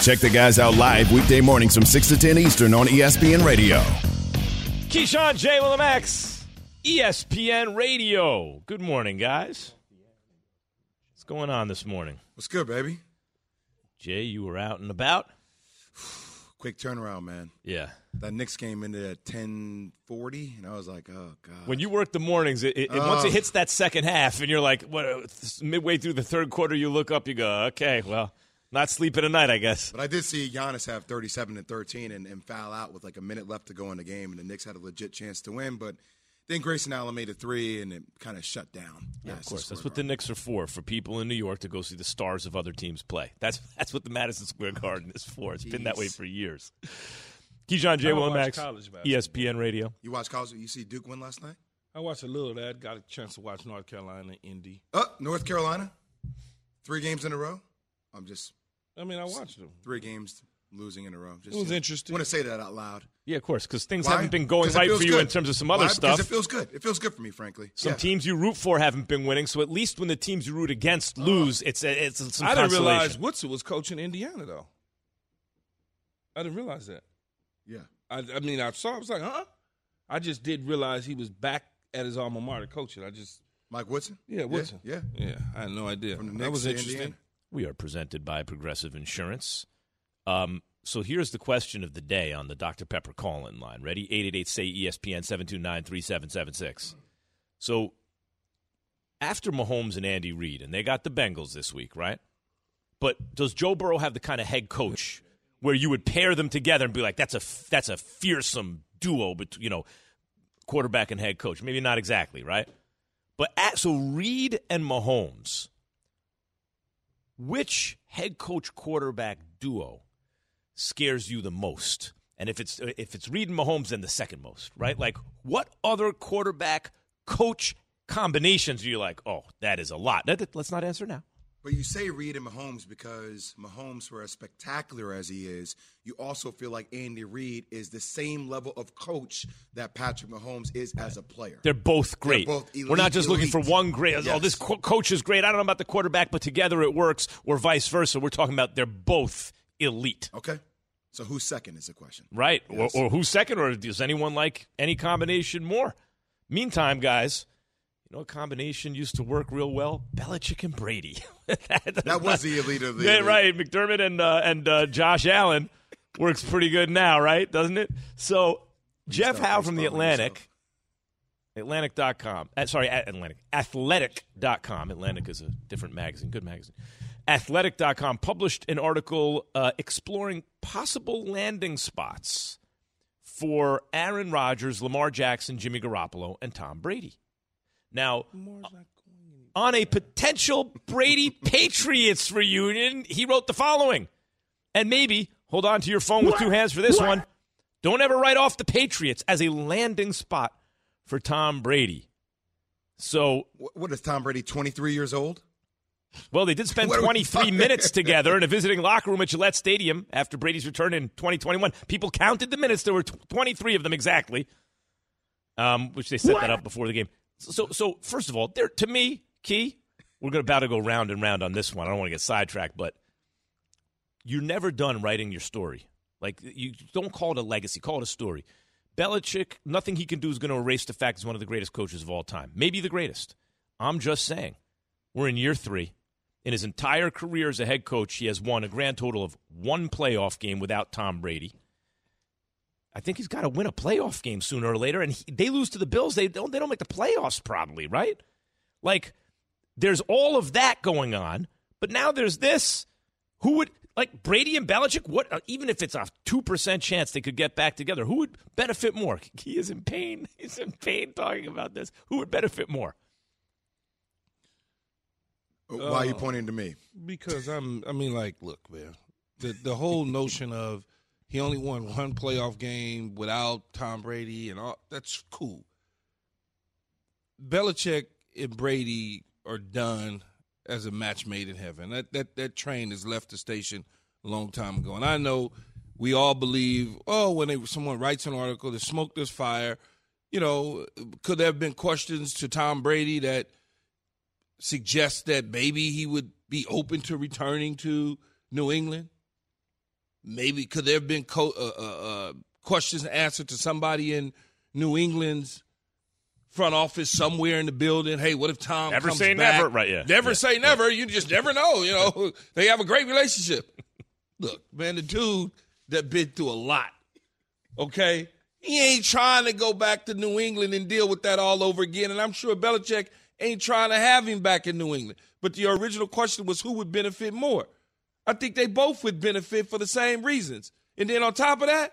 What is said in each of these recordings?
Check the guys out live weekday mornings from 6 to 10 Eastern on ESPN Radio. Keyshawn, J. Will, and Max, ESPN Radio. Good morning, guys. What's going on this morning? What's good, baby? Jay, you were out and about? Quick turnaround, man. Yeah. That Knicks game ended at 10:40, and I was like, "Oh God." When you work the mornings, it, it, once it hits that second half, and you're like, what? uh, Midway through the third quarter, you look up, you go, okay, well, not sleeping at night, I guess. But I did see Giannis have 37 and 13 and, and foul out with like a minute left to go in the game, and the Knicks had a legit chance to win. But then Grayson Allen made a three, and it kind of shut down. Yeah, of course. That's what the Knicks are for, for people in New York to go see the stars of other teams play. That's that's what the Madison Square Garden is for. It's Jeez. been that way for years. Keyshawn J. Will Max, ESPN Radio. You watch college? You see Duke win last night? I watched a little of that. Got a chance to watch North Carolina, Indy. Oh, North Carolina, three games in a row. I'm just. I mean, I watched them. Three games losing in a row. Just, it was you know, interesting. I want to say that out loud. Yeah, of course, because things Why? haven't been going right for you good. in terms of some other stuff. Because it feels good. It feels good for me, frankly. Some yeah. teams you root for haven't been winning, so at least when the teams you root against uh, lose, it's it's, it's some I didn't realize Woodson was coaching Indiana though. I didn't realize that. Yeah. I, I mean, I saw. I was like, huh? I just did realize he was back at his alma mater coaching. I just Mike Woodson. Yeah, Woodson. Yeah, yeah. yeah I had no idea. From the that Knicks was to interesting. Indiana. We are presented by Progressive Insurance. Um, so here's the question of the day on the Dr. Pepper call in line. Ready? 888 say ESPN 729 3776. So after Mahomes and Andy Reid, and they got the Bengals this week, right? But does Joe Burrow have the kind of head coach where you would pair them together and be like, that's a, that's a fearsome duo, but you know, quarterback and head coach? Maybe not exactly, right? But at, so Reid and Mahomes, which head coach quarterback duo scares you the most? And if it's if it's Reid and Mahomes, then the second most, right? Like what other quarterback coach combinations are you like? Oh, that is a lot. Let's not answer now. But you say Reid and Mahomes because Mahomes, for as spectacular as he is, you also feel like Andy Reid is the same level of coach that Patrick Mahomes is as a player. They're both great. They're both elite, We're not just elite. looking for one great. Yes. Oh, this co- coach is great. I don't know about the quarterback, but together it works, or vice versa. We're talking about they're both elite. Okay. So who's second is the question. Right. Yes. Or, or who's second, or does anyone like any combination more? Meantime, guys, you know a combination used to work real well? Belichick and Brady. That was the elite of the Yeah, elite. right. McDermott and uh, and uh, Josh Allen works pretty good now, right? Doesn't it? So Jeff Howe from the Atlantic, Atlantic.com. Uh, sorry, at Atlantic. Athletic.com. Atlantic is a different magazine. Good magazine. Athletic.com published an article uh, exploring possible landing spots for Aaron Rodgers, Lamar Jackson, Jimmy Garoppolo, and Tom Brady. Now, on a potential Brady Patriots reunion, he wrote the following. And maybe, hold on to your phone with two hands for this one. Don't ever write off the Patriots as a landing spot for Tom Brady. So, What is Tom Brady? Twenty three years old. well, they did spend What are we 23 minutes together in a visiting locker room at Gillette Stadium after Brady's return in 2021. People counted the minutes. There were 23 of them exactly, um, which they set that up before the game. So, so first of all, there to me, Key, we're going about to go round and round on this one. I don't want to get sidetracked, but you're never done writing your story. Like you don't call it a legacy, call it a story. Belichick, nothing he can do is going to erase the fact he's one of the greatest coaches of all time, maybe the greatest. I'm just saying, we're in year three. In his entire career as a head coach, he has won a grand total of one playoff game without Tom Brady. I think he's got to win a playoff game sooner or later, and he, they lose to the Bills. They don't. They don't make the playoffs, probably, right? Like, there's all of that going on, but now there's this. Who would like Brady and Belichick? What? Uh, even if it's a two percent chance they could get back together, who would benefit more? He is in pain. He's in pain talking about this. Who would benefit more? Why are you pointing to me? Because I'm. I mean, like, look, man. the the whole notion of he only won one playoff game without Tom Brady and all that's cool. Belichick and Brady are done as a match made in heaven. That that that train has left the station a long time ago. And I know we all believe, oh, when they, someone writes an article, the smoke, there's fire. You know, could there have been questions to Tom Brady that suggest that maybe he would be open to returning to New England? Maybe could there have been co- uh, uh, uh, questions answered to somebody in New England's front office somewhere in the building? Hey, what if Tom Never comes say back? never, right, yeah. Never Yeah. say never. You just never know. You know, they have a great relationship. Look, man, the dude that been through a lot. Okay, he ain't trying to go back to New England and deal with that all over again. And I'm sure Belichick ain't trying to have him back in New England. But the original question was who would benefit more? I think they both would benefit for the same reasons. And then on top of that,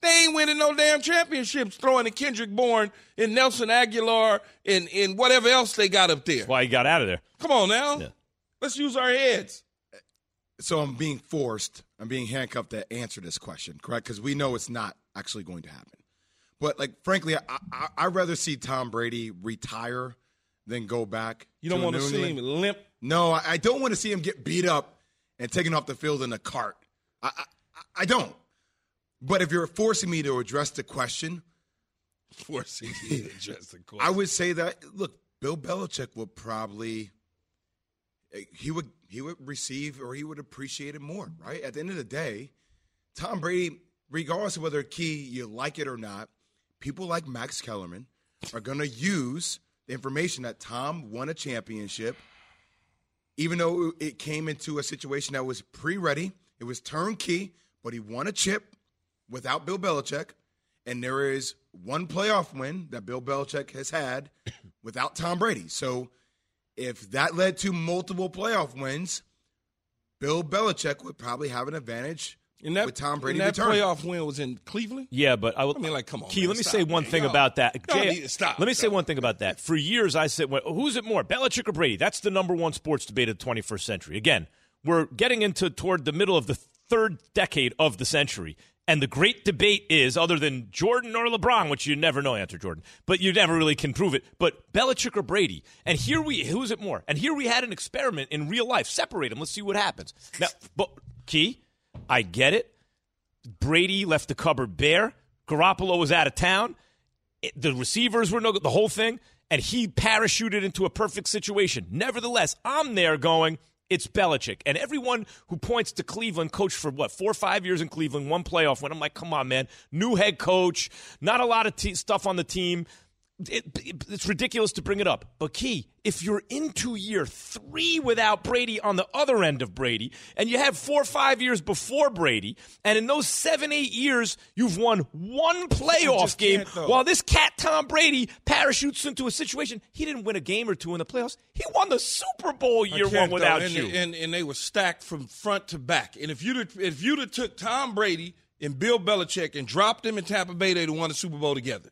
they ain't winning no damn championships throwing to Kendrick Bourne and Nelson Agholor and, and whatever else they got up there. That's why he got out of there. Come on now. Yeah. Let's use our heads. So I'm being forced, I'm being handcuffed to answer this question, correct? Because we know it's not actually going to happen. But like, frankly, I, I, I'd rather see Tom Brady retire than go back. You don't to want to see England. him limp. No, I, I don't want to see him get beat up and taking off the field in a cart. I, I, I don't. But if you're forcing me to address the question, Forcing you to address the question. I would say that look, Bill Belichick would probably eh, he would he would receive or he would appreciate it more, right? At the end of the day, Tom Brady, regardless of whether key you like it or not, people like Max Kellerman are going to use the information that Tom won a championship, even though it came into a situation that was pre-ready, it was turnkey, but he won a chip without Bill Belichick, and there is one playoff win that Bill Belichick has had without Tom Brady. So if that led to multiple playoff wins, Bill Belichick would probably have an advantage and that, with Tom Brady and that returning. playoff win was in Cleveland. Yeah, but I, will, I mean, like, come on, Key, man, let me stop, say one man. thing Y'all- about that. y'all Jay, need stop, Let me say one thing about that. For years, I said, well, who's it more, Belichick or Brady? That's the number one sports debate of the 21st century. Again, we're getting into toward the middle of the third decade of the century. And the great debate is, other than Jordan or LeBron, which you never know, answer Jordan, but you never really can prove it. But Belichick or Brady, and here we, who's it more? And here we had an experiment in real life. Separate them. Let's see what happens. Now, but Key, I get it. Brady left the cupboard bare. Garoppolo was out of town. It- the receivers were no good, the whole thing, and he parachuted into a perfect situation. Nevertheless, I'm there going, it's Belichick. And everyone who points to Cleveland, coached for what, four or five years in Cleveland, one playoff win. I'm like, come on, man. New head coach, not a lot of stuff on the team. It, it- it's ridiculous to bring it up. But Key, if you're into year three without Brady on the other end of Brady, and you have four or five years before Brady, and in those seven, eight years, you've won one playoff game, while this cat Tom Brady parachutes into a situation, he didn't win a game or two in the playoffs. He won the Super Bowl year one without and, you. and and they were stacked from front to back. And if you'd have- if you'd have took Tom Brady and Bill Belichick and dropped them in Tampa Bay, they'd have won the Super Bowl together.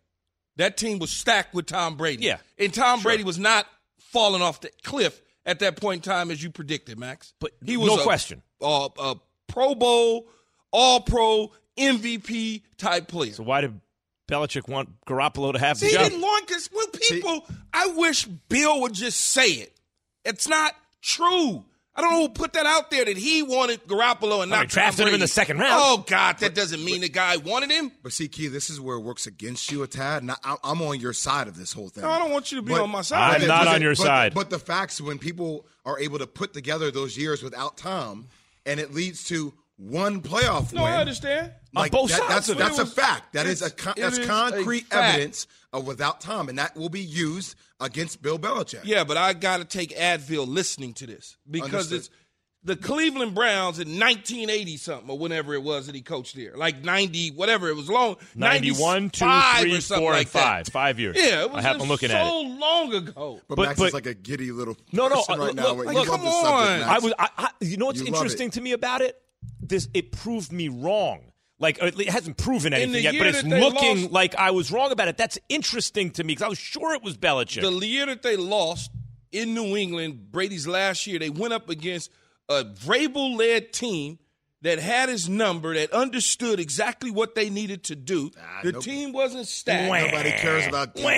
That team was stacked with Tom Brady. Yeah, and Tom Brady was not falling off the cliff at that point in time as you predicted, Max. But he was no a- question. a, a Pro Bowl, All Pro, MVP type player. so why did Belichick want Garoppolo to have See, the he job? didn't want because when people, I wish Bill would just say it. It's not true. I don't know who put that out there that he wanted Garoppolo and Oh, not he drafted Tom him in the second round. Oh God, that doesn't mean the guy wanted him. But see, Key, this is where it works against you a tad. And I, I'm on your side of this whole thing. No, I don't want you to be But- on my side. I'm not but- on your but- side. But the facts, when people are able to put together those years without Tom, and it leads to one playoff no, win. I understand. On both that- sides That's, that's It a fact. That is a con- that's is a concrete fact. evidence of without Tom, and that will be used against Bill Belichick. Yeah, but I got to take Advil listening to this because Understood. it's the Cleveland Browns in 1980 something or whenever it was that he coached there, like 90, whatever it was long, 91, 2, 95 3, or something 4, and like that. 5. Years. Yeah, it was I have, just I'm looking so at it. long ago. But, But- Max but- is like a giddy little No, no, uh, right look, now. look, You look, come on. subject, I was, I, I, you know what's You interesting to me about it? This it proved me wrong. Like uh, it hasn't proven anything yet, but it's looking lost- like I was wrong about it. That's interesting to me because I was sure it was Belichick. The year that they lost in New England, Brady's last year, they went up against a Vrabel led team that had his number, that understood exactly what they needed to do. Ah, the nope. team wasn't stacked. Wah. Nobody cares about Wah.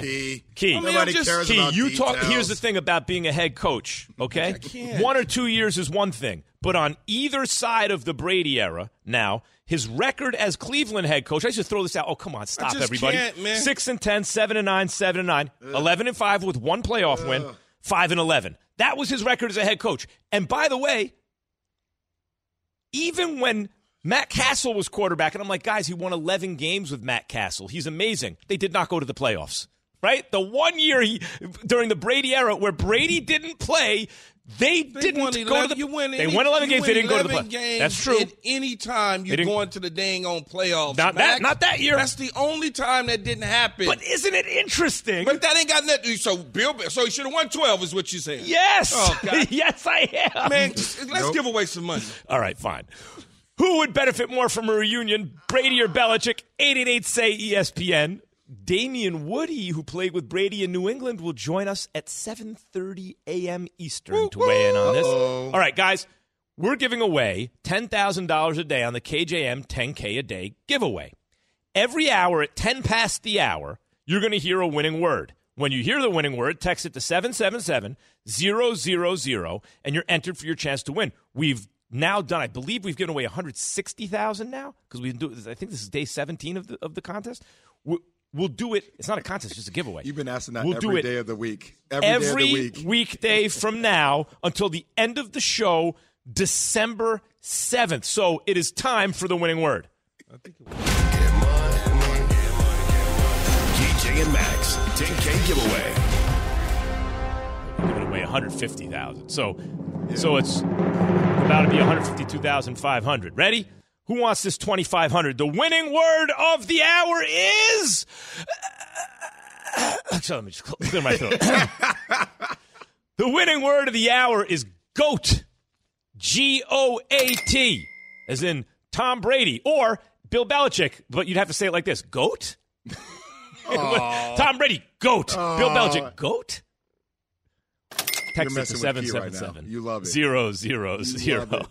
Key. Key. I mean, Nobody just- cares Key, about you details. talk. Here's the thing about being a head coach. Okay, one or two years is one thing, but on either side of the Brady era, now his record as Cleveland head coach. I used to throw this out. Oh, come on, stop, just everybody. can't, man. Six and 10, 7 and nine, seven and nine, 11 and five with one playoff win, five and eleven. That was his record as a head coach. And by the way, even when Matt Cassel was quarterback, and I'm like, guys, he won 11 games with Matt Cassel. He's amazing. They did not go to the playoffs, right? The one year he during the Brady era where Brady didn't play, they, They didn't won go to the. you win they any- won 11 you games. They didn't go to the playoffs. That's true. At any time you're didn't- going to the dang on playoffs. Not that- not that year. That's the only time that didn't happen. But isn't it interesting? But that ain't got nothing. So Bill, so he should have won twelve, is what you saying? yes, Oh, God. yes, I am. man. Let's Nope. give away some money. All right, fine. Who would benefit more from a reunion, Brady or Belichick? 888 say ESPN. Damien Woody, who played with Brady in New England, will join us at 7:30 a.m. Eastern to weigh in on this. All right, guys, we're giving away $10,000 a day on the KJM 10K a day giveaway. Every hour at 10 past the hour, you're going to hear a winning word. When you hear the winning word, text it to 777 000 and you're entered for your chance to win. We've now done, I believe we've given away 160,000 now because we do I think this is day 17 of the, of the contest. We, we'll do it. It's not a contest, it's just a giveaway. You've been asking that We'll every do it day of the week. Every, day every of the week. weekday from now until the end of the show, December 7th. So it is time for the winning word. DJ and Max, 10K giveaway. Giving away 150,000. So so it's about to be 152,500. Ready? Who wants this 2,500? The winning word of the hour is. So let me just clear my throat. the winning word of the hour is goat. G O A T, as in Tom Brady or Bill Belichick, but you'd have to say it like this: goat. Tom Brady, goat. Bill Belichick, goat. Text it to messing with seven Key seven right now. seven. You love it. Zero zero zero.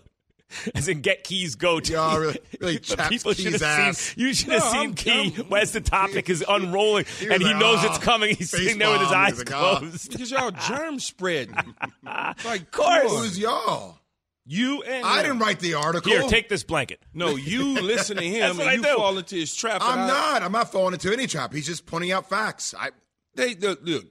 Love it. As in, get keys, goat. Yeah, really- really But chaps people should Key's have ass. seen. You should have No, seen I'm- Key I'm- as the topic is unrolling, He and he like, knows "Ah, it's coming. He's face sitting there with his eyes He's like, "Ah." closed. Because y'all germ spreading. like, of course. Who's y'all? You and I him. didn't write the article. Here, take this blanket. No, you listen to him That's what I and you do. fall into his trap. I'm I- not. I'm not falling into any trap. He's just pointing out facts. I They look, look.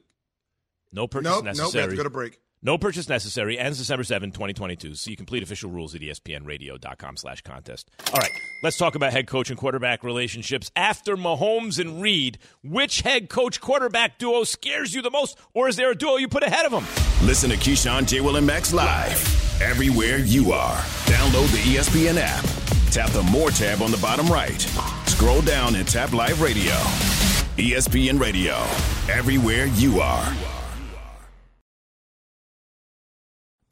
No purchase nope, nope. We have necessary. to go to break. No purchase necessary. Ends December 7, 2022. See complete official rules at espnradio.com slash contest. All right, let's talk about head coach and quarterback relationships. After Mahomes and Reid, which head coach quarterback duo scares you the most, or is there a duo you put ahead of them? Listen to Keyshawn, J. Will, and Max live everywhere you are. Download the ESPN app. Tap the More tab on the bottom right. Scroll down and tap Live Radio. ESPN Radio, everywhere you are.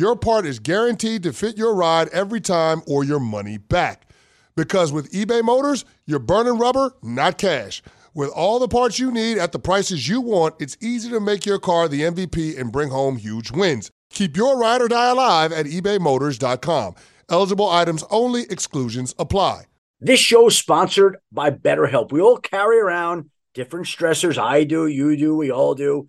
your part is guaranteed to fit your ride every time or your money back. Because with eBay Motors, you're burning rubber, not cash. With all the parts you need at the prices you want, it's easy to make your car the MVP and bring home huge wins. Keep your ride or die alive at ebaymotors.com. Eligible items only, exclusions apply. This show is sponsored by BetterHelp. We all carry around different stressors. I do, you do, we all do,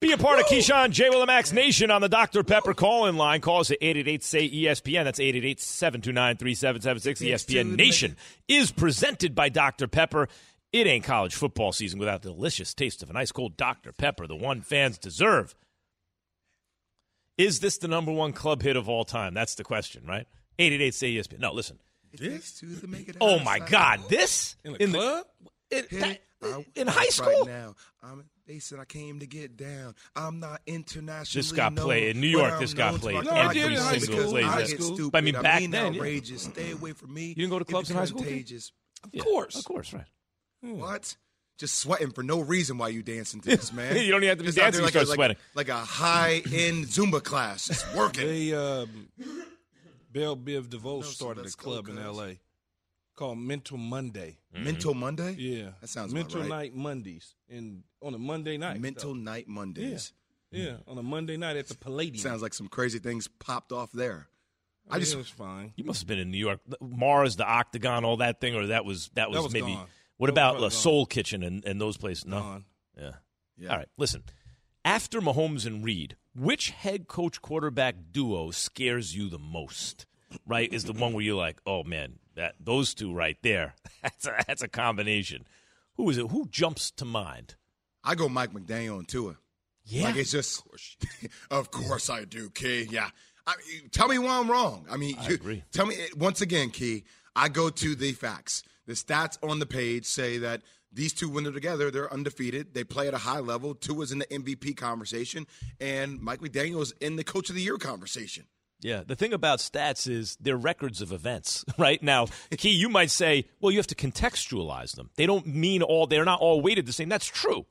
Be a part of Keyshawn J. Willimax Nation on the Dr. Pepper call in line. Call us at 888 say ESPN. That's 888 729 3776. ESPN Nation is presented by Dr. Pepper. It ain't college football season without the delicious taste of an ice cold Dr. Pepper, the one fans deserve. Is this the number one club hit of all time? That's the question, right? 888 say ESPN. No, listen. This to make it Oh my. God, this In a in the- club? in, that- in want high right school. now. I'm, they said I came to get down. I'm not international. This got played in New York, this got played No, it did in high school. Plays High that. school. But I mean, back mean then, yeah. Stay away from me. You didn't go to clubs in it's high school, kid? Contagious. Yeah, course. Of course, right. What? Just sweating for no reason while you dancing to this, man. You don't even have to be Just dancing, there you start like a, sweating. Like, like a high end Zumba class, It's working. They um, Belle Biv DeVoe started a club in guys. L.A. called Mental Monday. Mental Monday. Yeah, that sounds about Mental right. Night Mondays, and on a Monday night. Mental though. Night Mondays. yeah, yeah, on a Monday night at the Palladium. Sounds like some crazy things popped off there. I I just just was fine. You must have been in New York. Mars, the Octagon, all that thing, or that was that was, was maybe. gone. What That about probably uh. Soul Kitchen and, and those places? No. Gone. Yeah. Yeah. All right. Listen. After Mahomes and Reid, which head coach quarterback duo scares you the most? Right, is the one where you're like, oh man, that those two right there. That's a, that's a combination. Who is it? Who jumps to mind? I go Mike McDaniel and Tua. Yeah. Like it's just, of course I do, Key. Yeah. I, tell me why I'm wrong. I mean, I you, agree. tell me once again, Key. I go to the facts. The stats on the page say that these two, when they're together, they're undefeated. They play at a high level. Tua's in the MVP conversation, and Mike McDaniel is in the Coach of the Year conversation. Yeah, the thing about stats is they're records of events, right? Now, Key, you might say, well, you have to contextualize them. They don't mean all, they're not all weighted the same. That's true.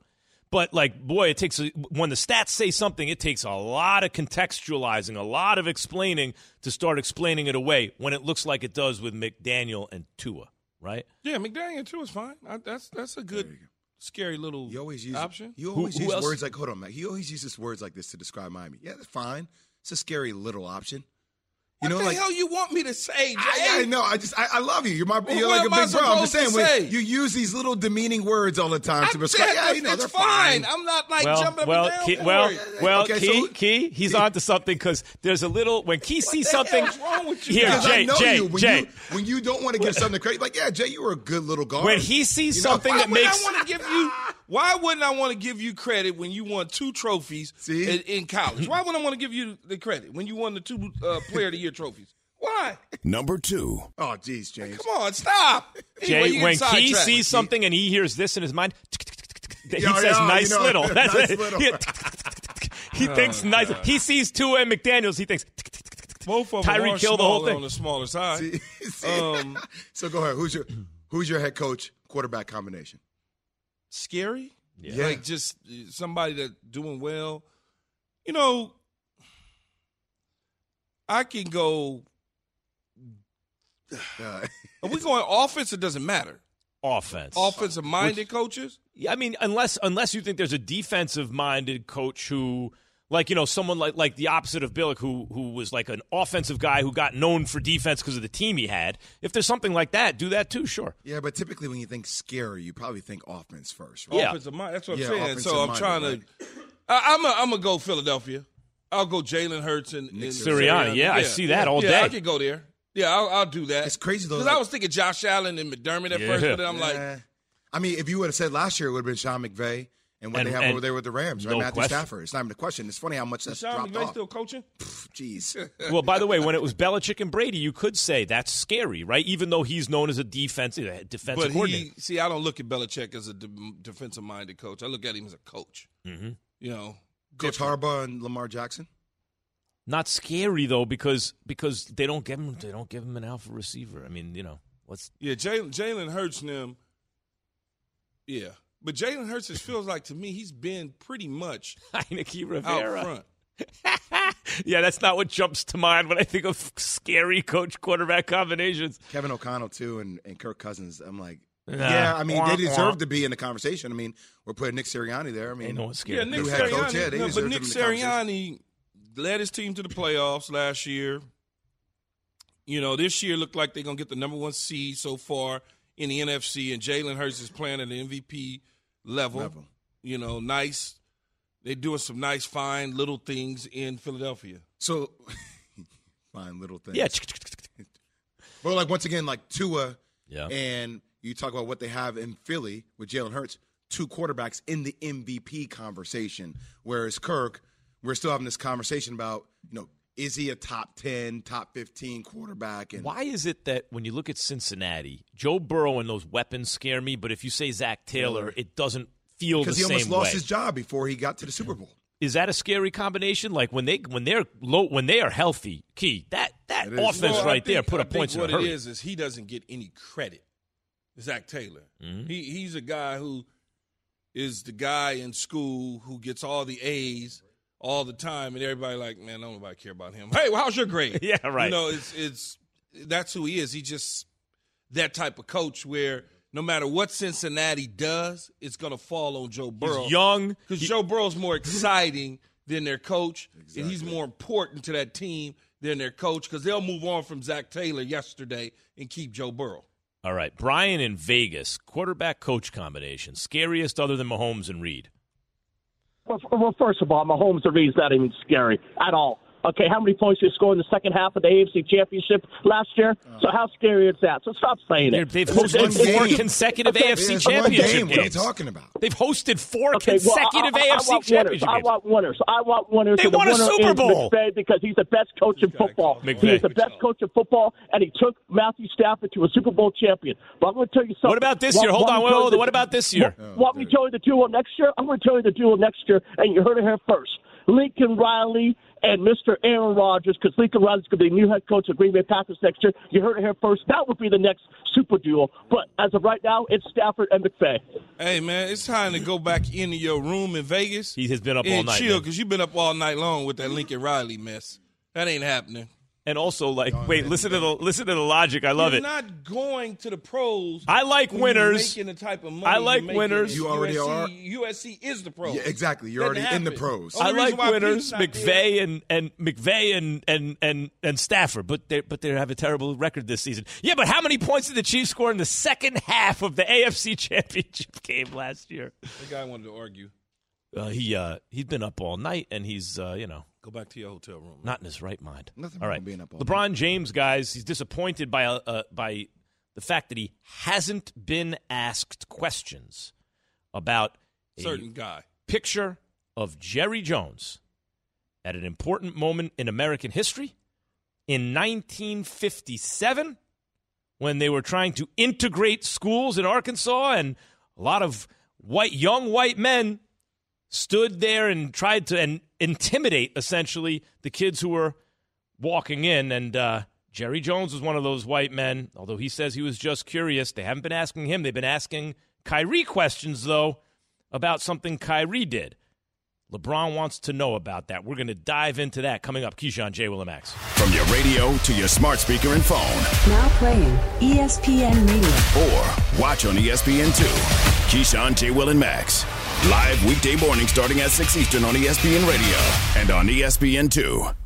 But, like, boy, it takes, a, when the stats say something, it takes a lot of contextualizing, a lot of explaining to start explaining it away when it looks like it does with McDaniel and Tua, right? Yeah, McDaniel too is fine. I, that's that's a good, scary little You always use option. You always who use else? words like hold on, Mac. He always uses words like this to describe Miami. Yeah, that's fine. It's a scary little option. You what know, the like hell you want me to say, Jay? I, I know. I just I, I love you. You're my Well, you're what like a big bro. I'm just saying when you use these little demeaning words all the time I to describe. said Yeah, you know it's they're fine. fine. I'm not like well, jumping up well, and down Key, for well, it. well, Okay, Key, so- Key, he's onto something because there's a little when Key sees the something. hell's wrong with you Here. Because Jay, I know Jay, you when Jay. you when you don't want to give something credit. Like yeah, Jay, you were a good little guard. When he sees You know, something Why that would makes I want to give you? Why wouldn't I want to give you credit when you won two trophies in, in college? Why wouldn't I want to give you the credit when you won the two uh, Player of the Year trophies? Why? Number two. Oh, geez, James. Come on, stop. Anyway, Jay, you when get Key sees something and he hears this in his mind, he Yeah, says yeah, nice you know, little. That's nice it. little. He, he thinks nice. He sees Tua and McDaniels. He thinks both of them are killed the whole thing. on the smaller side. See- see? Um, so go ahead. Who's your who's your head coach quarterback combination? Scary. Yeah. Like just uh, somebody that doing well. You know, I can go. Are we going offense? It doesn't matter. offense. Offensive minded coaches. Yeah, I mean, unless unless you think there's a defensive minded coach who, like you know, someone like like the opposite of Billick, who who was like an offensive guy who got known for defense because of the team he had. If there's something like that, do that too. Sure. yeah, but typically when you think scary, you probably think offense first. Right? Yeah. Offensive mind. That's what I'm Yeah, saying. So I'm minded, trying right. to. I, I'm a, I'm gonna go Philadelphia. I'll go Jalen Hurts and, and Sirianni. Yeah, I see that all yeah, day. I can go there. Yeah, I'll, I'll do that. It's crazy, though, Because I was thinking Josh Allen and McDermott at Yeah. first, but then I'm like. I mean, if you would have said last year, it would have been Sean McVay and what And- they have over there with the Rams, right? no Matthew question. Stafford. It's not even a question. It's funny how much that's Sean dropped off. still coaching? Jeez. well, by the way, when it was Belichick and Brady, you could say that's scary, right? Even though he's known as a defensive defensive But coordinator. he, see, I don't look at Belichick as a de- defensive-minded coach. I look at him as a coach. Mm-hmm. You know, Coach different. Harbaugh and Lamar Jackson. Not scary though, because because they don't give him they don't give him an alpha receiver. I mean, you know, what's Yeah, Jalen Jalen Hurts and them. Yeah, but Jalen Hurts just feels like to me he's been pretty much Heineke out front. yeah, that's not what jumps to mind when I think of scary coach quarterback combinations. Kevin O'Connell too, and, and Kirk Cousins. I'm like, Nah. yeah, I mean, Wah, they deserve wah. to be in the conversation. I mean, we're putting Nick Sirianni there. I mean, Ain't no one scared. Yeah, Nick New Kirk. head Sirianni. coach, yeah, no, but Nick him in the conversation. Sirianni led his team to the playoffs last year. You know, this year looked like they're gonna get the number one seed so far in the NFC, and Jalen Hurts is playing at the MVP level. Level. You know, nice. They're doing some nice, fine little things in Philadelphia. So, fine little things. Yeah, But like once again, like Tua, Yeah. and you talk about what they have in Philly with Jalen Hurts, two quarterbacks in the MVP conversation. Whereas Kirk, we're still having this conversation about, you know, is he a top ten, top fifteen quarterback? And Why is it that when you look at Cincinnati, Joe Burrow and those weapons scare me, but if you say Zac Taylor, it doesn't feel the same because he almost lost way. his job before he got to the Super Bowl. Is that a scary combination? Like when they when they're low when they are healthy, key that that It is. offense Well, I right there put I a points think in what a hurry. it is is he doesn't get any credit. Zac Taylor. Mm-hmm. He he's a guy who is the guy in school who gets all the A's all the time, and everybody like, man, don't nobody care about him. Hey, well, how's your grade? Yeah, right. You know, it's it's that's who he is. He just that type of coach where no matter what Cincinnati does, it's going to fall on Joe Burrow. He's young. because He- Joe Burrow's more exciting than their coach, and he's more important to that team than their coach because they'll move on from Zac Taylor yesterday and keep Joe Burrow. All right, Brian in Vegas, quarterback coach combination, scariest other than Mahomes and Reid. Well, well, first of all, Mahomes and Reid's not even scary at all. Okay, how many points did he score in the second half of the AFC Championship last year? Oh. So how scary is that? So stop saying They're- it. They've hosted it's- four it's- consecutive okay, AFC It's one championship game. What are you talking about? They've hosted four Okay, well, I- consecutive I, I, AFC want winners. championship I games. want winners. I want winners. They and the won a Super Bowl. McVay because he's the best coach in football. McVay. He is the best coach in football, and he took Matthew Stafford to a Super Bowl champion. But I'm going to tell you something. What about this Want- year? Hold on, me wait, to tell hold you on. What about this year? Want- Want me to tell you the duo next year? I'm going to tell you the duo next year, and you heard it here first. Lincoln Riley and Mr. Aaron Rodgers, because Lincoln Riley's going to be the new head coach of Green Bay Packers next year. You heard it here first. That would be the next super duo. But as of right now, it's Stafford and McVay. Hey man, it's time to go back into your room in Vegas He has been up all and night. chill because you've been up all night long with that Lincoln Riley mess. That ain't happening. And also, like, wait, listen to the listen to the logic. I love You're it. not going to the pros. I like when you're winners. Making the type of money I like winners. You already USC, are. USC is the pros. Yeah, exactly. You're Doesn't already in the pros. Only I reason like winners, Pete's McVay and and McVay and and and and Stafford, but they but they have a terrible record this season. Yeah, but how many points did the Chiefs score in the second half of the AFC Championship game last year? The guy wanted to argue. Uh, he uh, he's been up all night, and he's uh, you know Go back to your hotel room. not in his right mind. Nothing all wrong right, with being up all LeBron James, guys, he's disappointed by uh, uh, by the fact that he hasn't been asked questions about a Certain guy. picture of Jerry Jones at an important moment in American history in 1957 when they were trying to integrate schools in Arkansas and a lot of white young white men stood there and tried to and intimidate essentially the kids who were walking in. And uh, Jerry Jones was one of those white men. Although he says he was just curious they haven't been asking him. They've been asking Kyrie questions though about something Kyrie did. LeBron wants to know about that. We're going to dive into that coming up. Keyshawn J Will Max From your radio to your smart speaker and phone, Now playing ESPN Radio. or watch on E ESPN2. Keyshawn, J. Will, and Max. Live weekday morning starting at 6 Eastern on ESPN Radio and on ESPN2.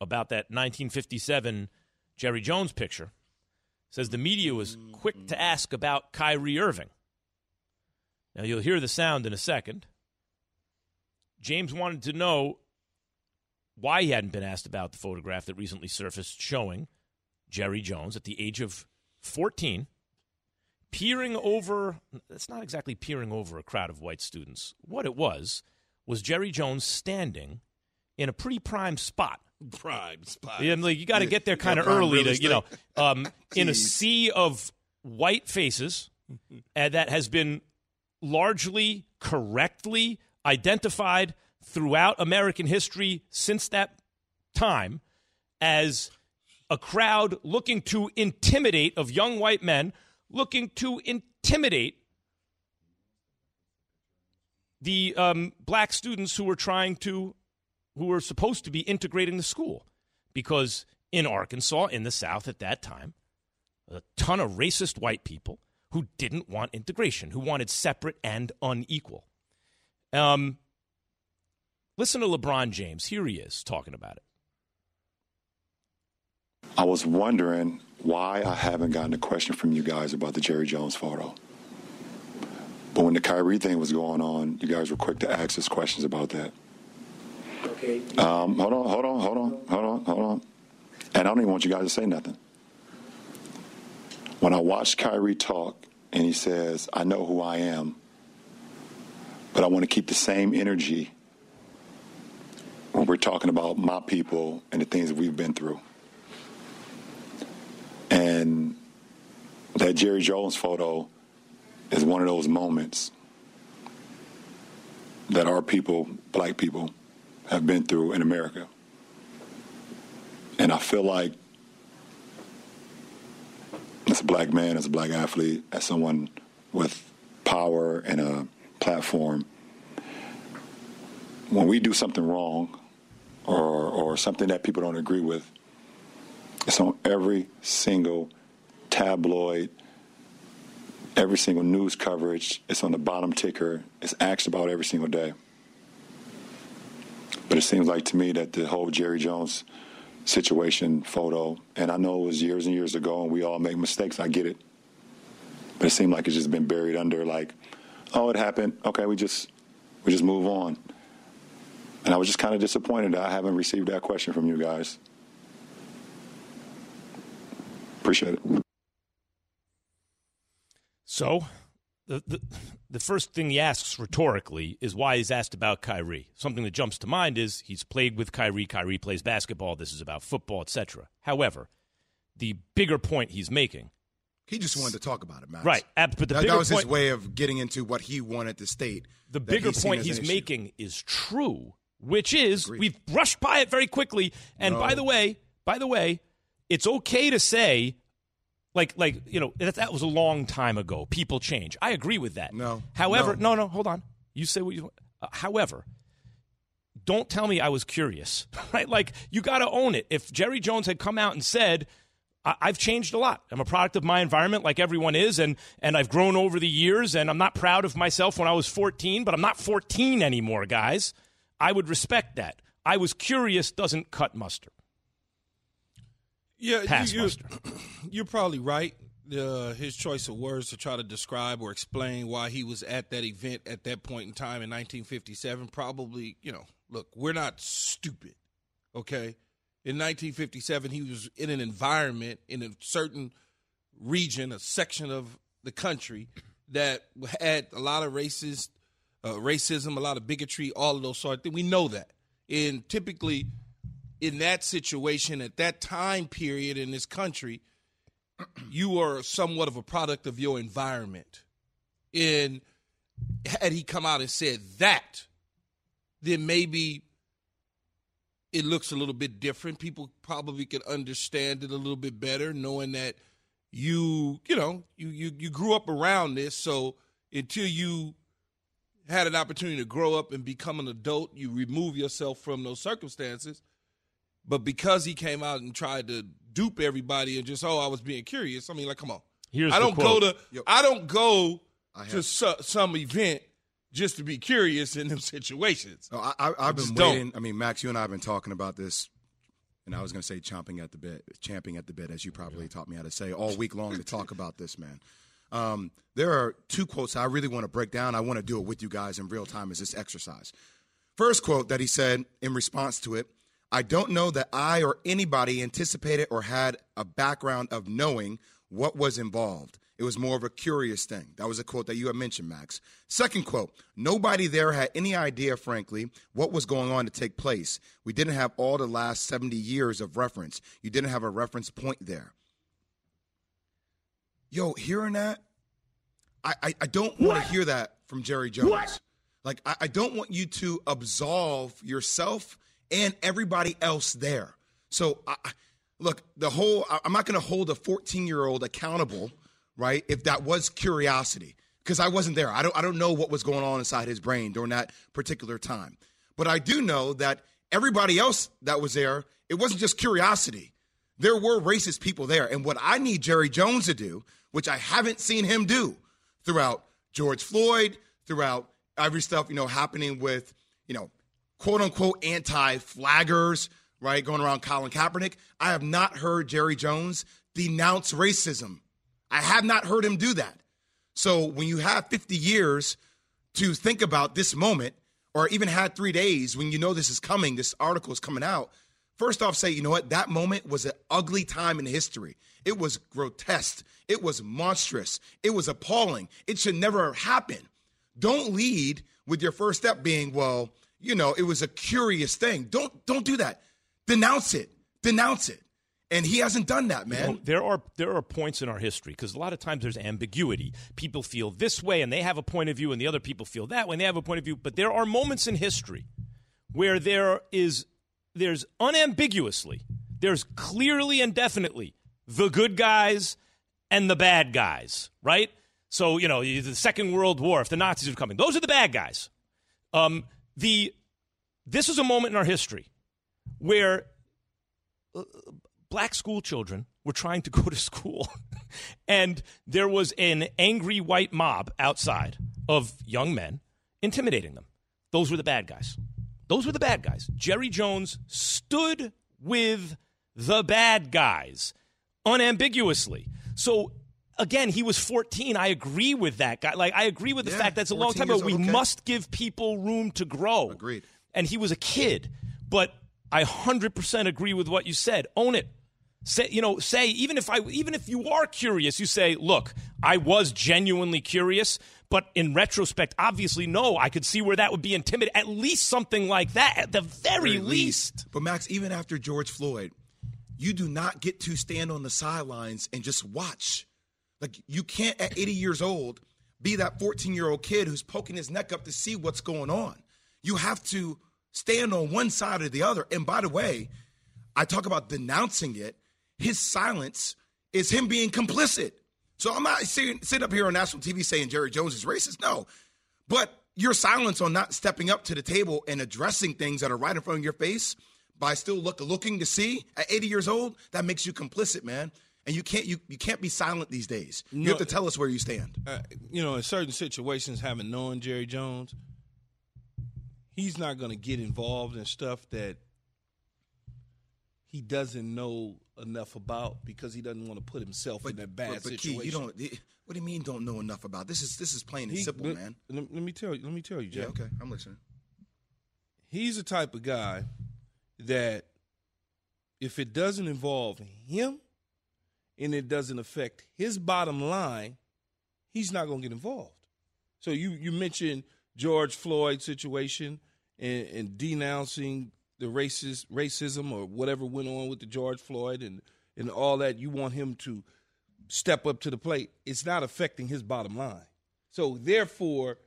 about that 1957 Jerry Jones picture. Says the media was quick to ask about Kyrie Irving. Now you'll hear the sound in a second. James wanted to know why he hadn't been asked about the photograph that recently surfaced showing Jerry Jones at the age of 14 peering over that's not exactly peering over a crowd of white students. What it was was Jerry Jones standing in a pretty prime spot prime spot. Yeah, like you got to get there kind of early to, you know, um, in a sea of white faces and that has been largely correctly identified throughout American history since that time as a crowd looking to intimidate of young white men looking to intimidate the um, black students who were trying to who were supposed to be integrating the school. Because in Arkansas, in the South at that time, a ton of racist white people who didn't want integration, who wanted separate and unequal. Um, listen to LeBron James. Here he is talking about it. I was wondering why I haven't gotten a question from you guys about the Jerry Jones photo. But when the Kyrie thing was going on, you guys were quick to ask us questions about that. Okay. Um, hold on, hold on, hold on, hold on, hold on. And I don't even want you guys to say nothing. When I watch Kyrie talk and he says, I know who I am, but I want to keep the same energy when we're talking about my people and the things that we've been through. And that Jerry Jones photo is one of those moments that our people, black people, have been through in America. And I feel like as a black man, as a black athlete, as someone with power and a platform, when we do something wrong or, or something that people don't agree with, it's on every single tabloid, every single news coverage. It's on the bottom ticker. It's asked about every single day. But it seems like to me that the whole Jerry Jones situation photo, and I know it was years and years ago, and we all make mistakes. I get it, but it seemed like it's just been buried under like, oh, it happened. Okay, we just we just move on. And I was just kind of disappointed that I haven't received that question from you guys. Appreciate it. So, the, the, the first thing he asks rhetorically is why he's asked about Kyrie. Something that jumps to mind is he's played with Kyrie. Kyrie plays basketball. This is about football, etc. However, the bigger point he's making He just wanted to talk about it, Max. Right. But the that, bigger that was his way of getting into what he wanted to state. the bigger he's point he's making is true, which is we've brushed by it very quickly. And by the way, by the way, it's okay to say, like, like you know, that, that was a long time ago. People change. I agree with that. No. However, No. no, no, hold on. You say what you. Uh, however, don't tell me I was curious, right? Like you got to own it. If Jerry Jones had come out and said. I- I've changed a lot. I'm a product of my environment, like everyone is, and and I've grown over the years. And I'm not proud of myself when I was 14, but I'm not 14 anymore, guys. I would respect that. I was curious doesn't cut mustard. Yeah, Pass you, muster. You're probably right. Uh, his choice of words to try to describe or explain why he was at that event at that point in time in 1957 probably, you know, look, we're not stupid, okay? In 1957, he was in an environment in a certain region, a section of the country that had a lot of racist, uh, racism, a lot of bigotry, all of those sort of things. We know that. And typically, in that situation, at that time period in this country, you are somewhat of a product of your environment. And had he come out and said that, then maybe it looks a little bit different. People probably could understand it a little bit better, knowing that you, you know, you you, you grew up around this. So until you had an opportunity to grow up and become an adult, you remove yourself from those circumstances. But because he came out and tried to dupe everybody and just, oh, I was being curious. I mean, like, come on. Here's I don't quote. go to I don't go I to su- some event just to be curious in them situations. No, I, I, I've been just don't. waiting. I mean, Max, you and I have been talking about this, and I was going to say chomping at the bit, champing at the bit, as you probably taught me how to say all week long to talk about this, man. Um, there are two quotes I really want to break down. I want to do it with you guys in real time as this exercise. First quote that he said in response to it I don't know that I or anybody anticipated or had a background of knowing what was involved. It was more of a curious thing. That was a quote that you had mentioned, Max. Second quote Nobody there had any idea, frankly, what was going on to take place. We didn't have all the last 70 years of reference. You didn't have a reference point there. Yo, hearing that, I, I, I don't want to hear that from Jerry Jones. Like, I, I don't want you to absolve yourself and everybody else there. So, I, look, the whole, I'm not going to hold a 14 year old accountable, right? If that was curiosity, because I wasn't there. I don't, I don't know what was going on inside his brain during that particular time. But I do know that everybody else that was there, it wasn't just curiosity. There were racist people there. And what I need Jerry Jones to do, which I haven't seen him do throughout George Floyd, throughout every stuff, you know, happening with, you know, quote unquote anti flaggers, right, going around Colin Kaepernick. I have not heard Jerry Jones denounce racism. I have not heard him do that. So when you have 50 years to think about this moment, or even had three days when you know this is coming, this article is coming out, first off, say, you know what, that moment was an ugly time in history. It was grotesque. It was monstrous. It was appalling. It should never happen. Don't lead with your first step being, well, you know, it was a curious thing. Don't don't do that. Denounce it. Denounce it. And he hasn't done that, man. You know, there are there are points in our history because a lot of times there's ambiguity. People feel this way and they have a point of view, and the other people feel that way and they have a point of view. But there are moments in history where there is there's unambiguously, there's clearly and definitely the good guys and the bad guys, right? So you know the Second World War, if the Nazis are coming, those are the bad guys. Um, the this is a moment in our history where uh, black school children were trying to go to school and there was an angry white mob outside of young men intimidating them. Those were the bad guys. Those were the bad guys. Jerry jones stood with the bad guys unambiguously. So again he was 14 i agree with that guy like i agree with the Yeah, fact that's a long time ago we okay. must give people room to grow Agreed. and he was a kid. But I 100% agree with what you said. Own it. Say, you know, say even if I even if you are curious, you say, "Look, I was genuinely curious, but in retrospect, obviously no, I could see where that would be intimidating. At least something like that at the very, least. But Max, even after George Floyd, you do not get to stand on the sidelines and just watch. Like you can't at 80 years old be that 14 year old kid who's poking his neck up to see what's going on. You have to stand on one side or the other. And by the way, I talk about denouncing it. His silence is him being complicit. So I'm not sitting, sitting up here on national TV saying Jerry Jones is racist. No. But your silence on not stepping up to the table and addressing things that are right in front of your face by still look, looking to see at 80 years old, that makes you complicit, man. And you can't you, you can't be silent these days. You No. have to tell us where you stand. uh, you know, in certain situations, having known Jerry Jones, he's not going to get involved in stuff that he doesn't know enough about because he doesn't want to put himself in that bad but, but situation. Key, you don't. What do you mean? Don't know enough about this? Is this is plain and He- simple, let, man? Let, let me tell you. Let me tell you, Jay. Yeah, okay, I'm listening. He's the type of guy that if it doesn't involve him and it doesn't affect his bottom line, he's not going to get involved. So you you mentioned George Floyd situation and, and denouncing the racist racism or whatever went on with the George Floyd and and all that. You want him to step up to the plate. It's not affecting his bottom line. So therefore,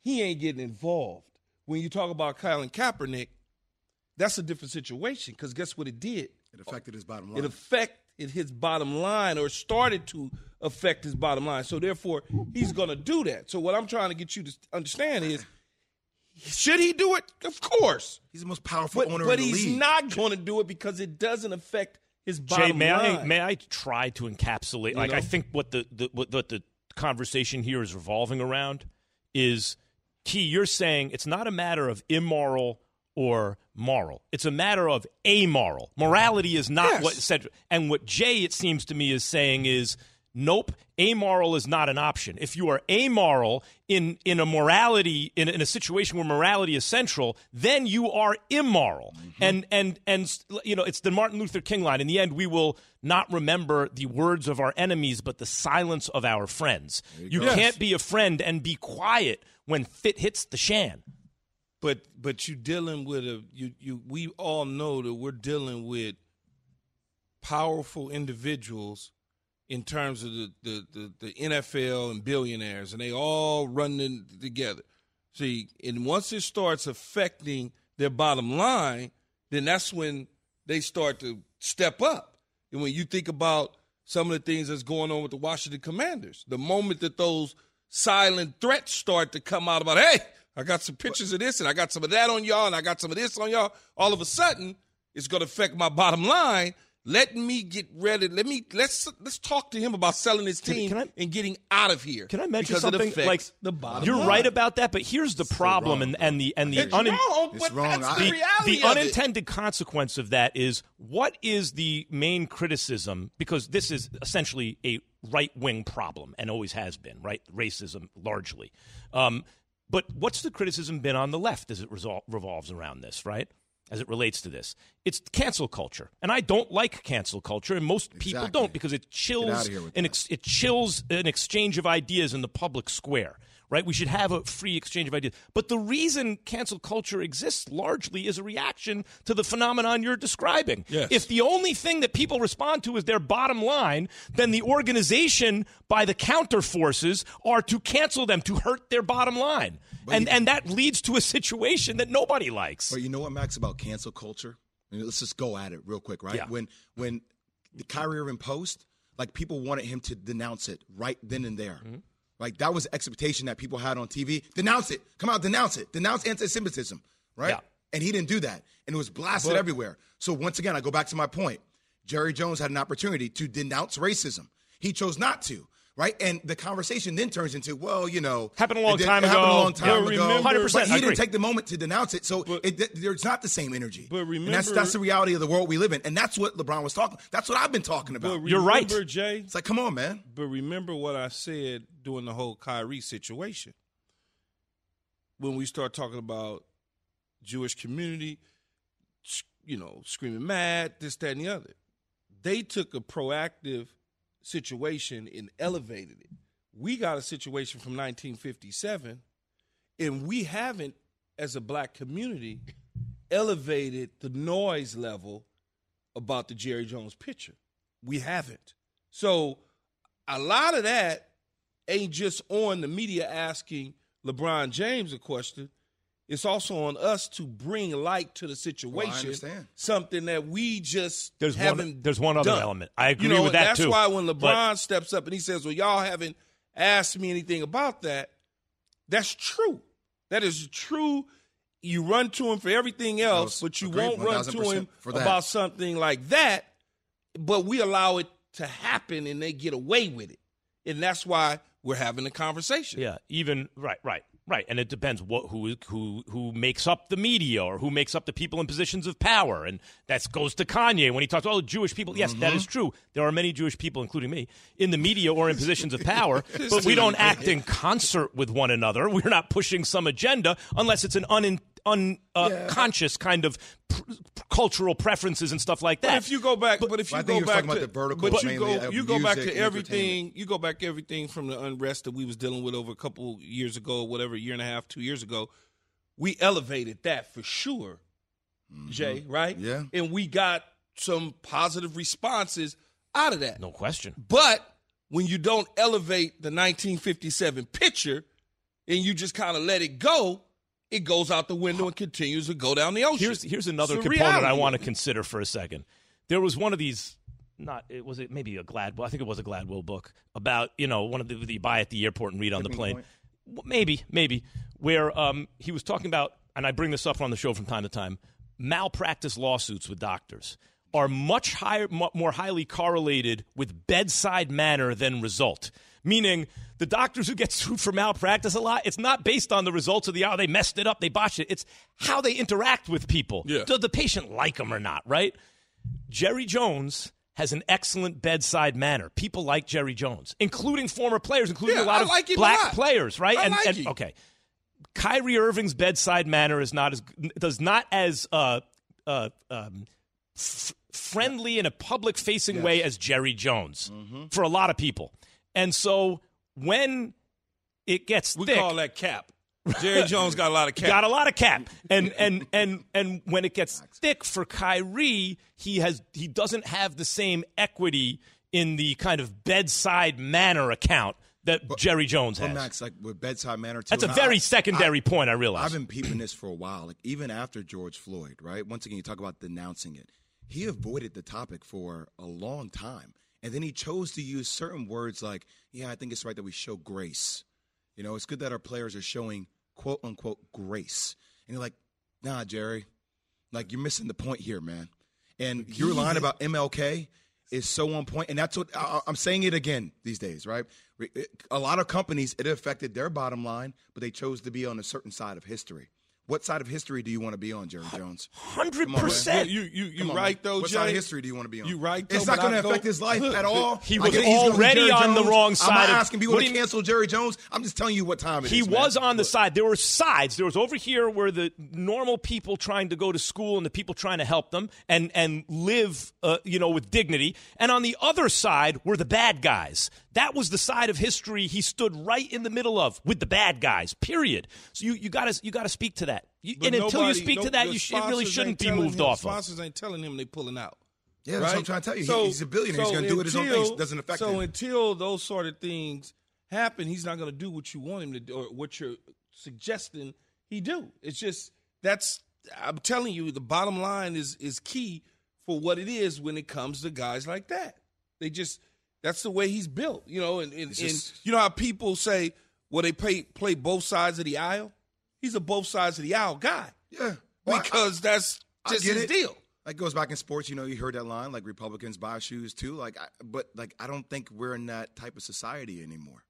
he ain't getting involved. When you talk about Colin Kaepernick, that's a different situation because guess what it did? It affected his bottom line. It line. Affected his bottom line or started to affect his bottom line. So therefore, he's going to do that. So what I'm trying to get you to understand is, should he do it? Of course. He's the most powerful But, owner but in the he's league. not going to do it because it doesn't affect his Jay, bottom may line. I may I try to encapsulate? You like I think what the, the what, what the conversation here is revolving around is key. You're saying it's not a matter of immoral or moral. It's a matter of amoral. Morality is not Yes. what said. And what Jay, it seems to me, is saying is. Nope, amoral is not an option. If you are amoral in, in a morality in, in a situation where morality is central, then you are immoral. Mm-hmm. And and and you know it's the Martin Luther King line. In the end, we will not remember the words of our enemies, but the silence of our friends. You. Yes. can't be a friend and be quiet when fit hits the shan. But but you dealing with a you you we all know that we're dealing with powerful individuals in terms of the the, the, the NFL and billionaires and they all running together. See, and once it starts affecting their bottom line, then that's when they start to step up. And when you think about some of the things that's going on with the Washington Commanders, the moment that those silent threats start to come out about, hey, I got some pictures of this and I got some of that on y'all and I got some of this on y'all, all of a sudden it's going to affect my bottom line. Let me get ready. Let me let's let's talk to him about selling his Can- team can I- and getting out of here. Can I mention something It like the bottom You're line. right about that, but here's the problem, and, and the and the It's unin- wrong, It's wrong. that's I- the the, reality the of it. unintended consequence of that is what is the main criticism because this is essentially a right wing problem and always has been right racism largely um, but what's the criticism been on the left as it resol- revolves around this right? As it relates to this. It's cancel culture. And i don't like cancel culture and most people don't because it chills outta here with an ex- it chills an exchange of ideas in the public square right? We should have a free exchange of ideas. But the reason cancel culture exists largely is a reaction to the phenomenon you're describing. Yes. If the only thing that people respond to is their bottom line, then the organization by the counter forces are to cancel them, to hurt their bottom line. and, and that leads to a situation that nobody likes. But you know what, Max, about cancel culture? I mean, let's just go at it real quick, right? Yeah. When when the Kyrie Irving post, like people wanted him to denounce it right then and there. Mm-hmm. Like that was the expectation that people had on TV. Denounce it. Come out, denounce it. Denounce anti-Semitism, right? Yeah. And he didn't do that, and it was blasted But- everywhere. So once again, I go back to my point. Jerry Jones had an opportunity to denounce racism. He chose not to. Right, and the conversation then turns into, well, you know, Happened a long did- time it happened ago. a long time Yeah, ago. 100%, But he I didn't take the moment to denounce it, so But- it, th- there's not the same energy. But and that's remember- that's the reality of the world we live in, and that's what LeBron was talking. That's what I've been talking about. But You're right. Jay. it's like, come on, man. But remember what I said during the whole Kyrie situation. When we start talking about Jewish community, you know, screaming mad, this, that, and the other. They took a proactive situation and elevated it. We got a situation from 1957, and we haven't, as a black community, elevated the noise level about the Jerry Jones picture. We haven't. So a lot of that ain't just on the media asking LeBron James a question. It's also on us to bring light to the situation. understand. Something that we just There's haven't. one. There's one other done. element. I agree you know, with that that's too. why when LeBron But- steps up and he says, "Well, y'all haven't asked me anything about that," that's true. That is true. You run to him for everything else, but you agreed, won't run to him for about something like that. But we allow it to happen, and they get away with it, and that's why we're having a conversation. Yeah, even right, right, right, and it depends what who who who makes up the media or who makes up the people in positions of power, and that goes to Kanye when he talks. Oh, Jewish people. Yes, that is mm-hmm. true. There are many Jewish people, including me, in the media or in positions of power, but we don't act in concert with one another. We're not pushing some agenda unless it's an un unconscious uh, conscious kind of pr- cultural preferences and stuff like that. But if you go back, but, if But I you think go back talking to about the vertical but you mainly go you go back to everything. You go back to everything from the unrest that we was dealing with over a couple years ago, whatever year and a half, two years ago. We elevated that for sure, Jay. Right? Mm-hmm. Yeah. and we got some positive responses out of that. no question. But when you don't elevate the 1957 picture and you just kind of let it go, it goes out the window and continues to go down the ocean. Here's here's another It's a component I want to consider for a second. There was one of these. Not it was it maybe a Gladwell. I think it was a Gladwell book about you know one of the that you buy at the airport and read on the plane. W- Maybe maybe where um, he was talking about, and I bring this up on the show from time to time. Malpractice lawsuits with doctors are much higher, mu more highly correlated with bedside manner than result. Meaning, the doctors who get sued for malpractice a lot, it's not based on the results of the oh they messed it up, they botched it. It's how they interact with people. Yeah. Does the patient like them or not? Right? Jerry Jones has an excellent bedside manner. People like Jerry Jones, including former players, including Yeah, a lot of like black lot. players, right? I and, like and- okay, Kyrie Irving's bedside manner is not as does not as uh, uh, um, f- friendly in a public facing way as Jerry Jones Mm-hmm. for a lot of people, and so when it gets we thick, call that cap. Jerry Jones got a lot of cap. Got a lot of cap, and and and and when it gets thick for Kyrie, he has he doesn't have the same equity in the kind of bedside manner account that Jerry Jones has. Max, like with bedside manner too. That's a and very I- secondary I- point. I realize. I've been peeping this for a while. Like even after George Floyd, right? Once again, you talk about denouncing it. He avoided the topic for a long time, and then he chose to use certain words like, "Yeah, I think it's right that we show grace." You know, it's good that our players are showing quote unquote grace. And you're like, "Nah, Jerry, like you're missing the point here, man." And your line about MLK is so on point, and that's what I, I'm saying it again these days, right? A lot of companies it affected their bottom line, but they chose to be on a certain side of history. What side of history do you want to be on, Jerry Jones? Hundred Come on, man. percent. You you you Come on, right man. though, What Jay. side of history do you want to be on? You right. It's though, not going to affect his life at all. He was get he's already Jerry on the wrong side. I'm not of- asking people what to do cancel Jerry Jones. I'm just telling you what time it is. He man. was on the Look, side. There were sides. There was over here where the normal people trying to go to school and the people trying to help them and and live, uh, you know, with dignity. And on the other side were the bad guys. That was the side of history he stood right in the middle of with the bad guys. Period. So you you got to you got to speak to that. You, But and until you speak no- to that, you sh- it really shouldn't be moved him- off of. Sponsors ain't telling him they're pulling out. Yeah, that's what? I'm trying to tell you. He- he's a billionaire. He's gonna do it his own thing. It doesn't affect so him. until those sort of things happen, he's not going to do what you want him to do or what you're suggesting he do. It's just that's I'm telling you, the bottom line is is key for what it is when it comes to guys like that. They just that's the way he's built, you know. And, and, and you know how people say, "Well, they play play both sides of the aisle." He's a both sides of the aisle guy Yeah, Well, I- because that's just his it. deal. Like goes back in sports, you know, you heard that line, like Republicans buy shoes too. Like, I, but like, I don't think we're in that type of society anymore.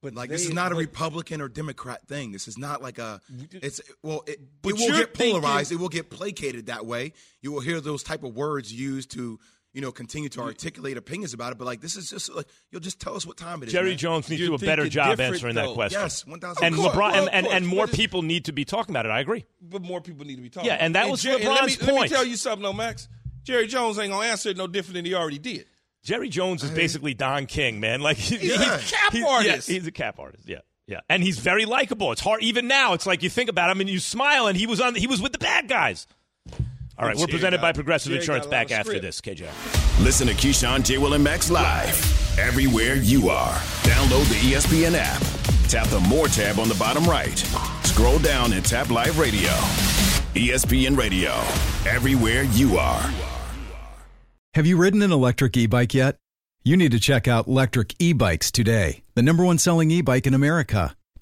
But Like, this is not a Republican or Democrat thing. This is not like a. It's well, it, it will get polarized. thinking- it will get placated that way. You will hear those type of words used to, you know, continue to articulate opinions about it. But like, this is just like you'll just tell us what time it is. Jerry man. Jones needs to You're do a better job answering though. that question. Yes, one thousand. and course, LeBron well, and, and, and more but people need to be talking about it. I agree. but more people need to be talking. Yeah, about it. and that was Jerry- let me- LeBron's Let me tell you something, though, Max. Jerry Jones ain't gonna answer it no different than he already did. Jerry Jones is basically Don King, man. Like he's, He's a cap he's- artist. Yeah, he's a cap artist. Yeah, yeah, and he's very likable. It's hard even now. It's like you think about him and you smile, and he was on. He was with the bad guys. All right, we're presented by Progressive Jerry Insurance. got a lot Back after this, KJ. Listen to Keyshawn, J. Will, and Max live everywhere you are. Download the ESPN app. Tap the More tab on the bottom right. Scroll down and tap Live Radio. ESPN Radio, everywhere you are. Have you ridden an electric e bike yet? You need to check out Lectric E Bikes today, the number one selling e bike in America.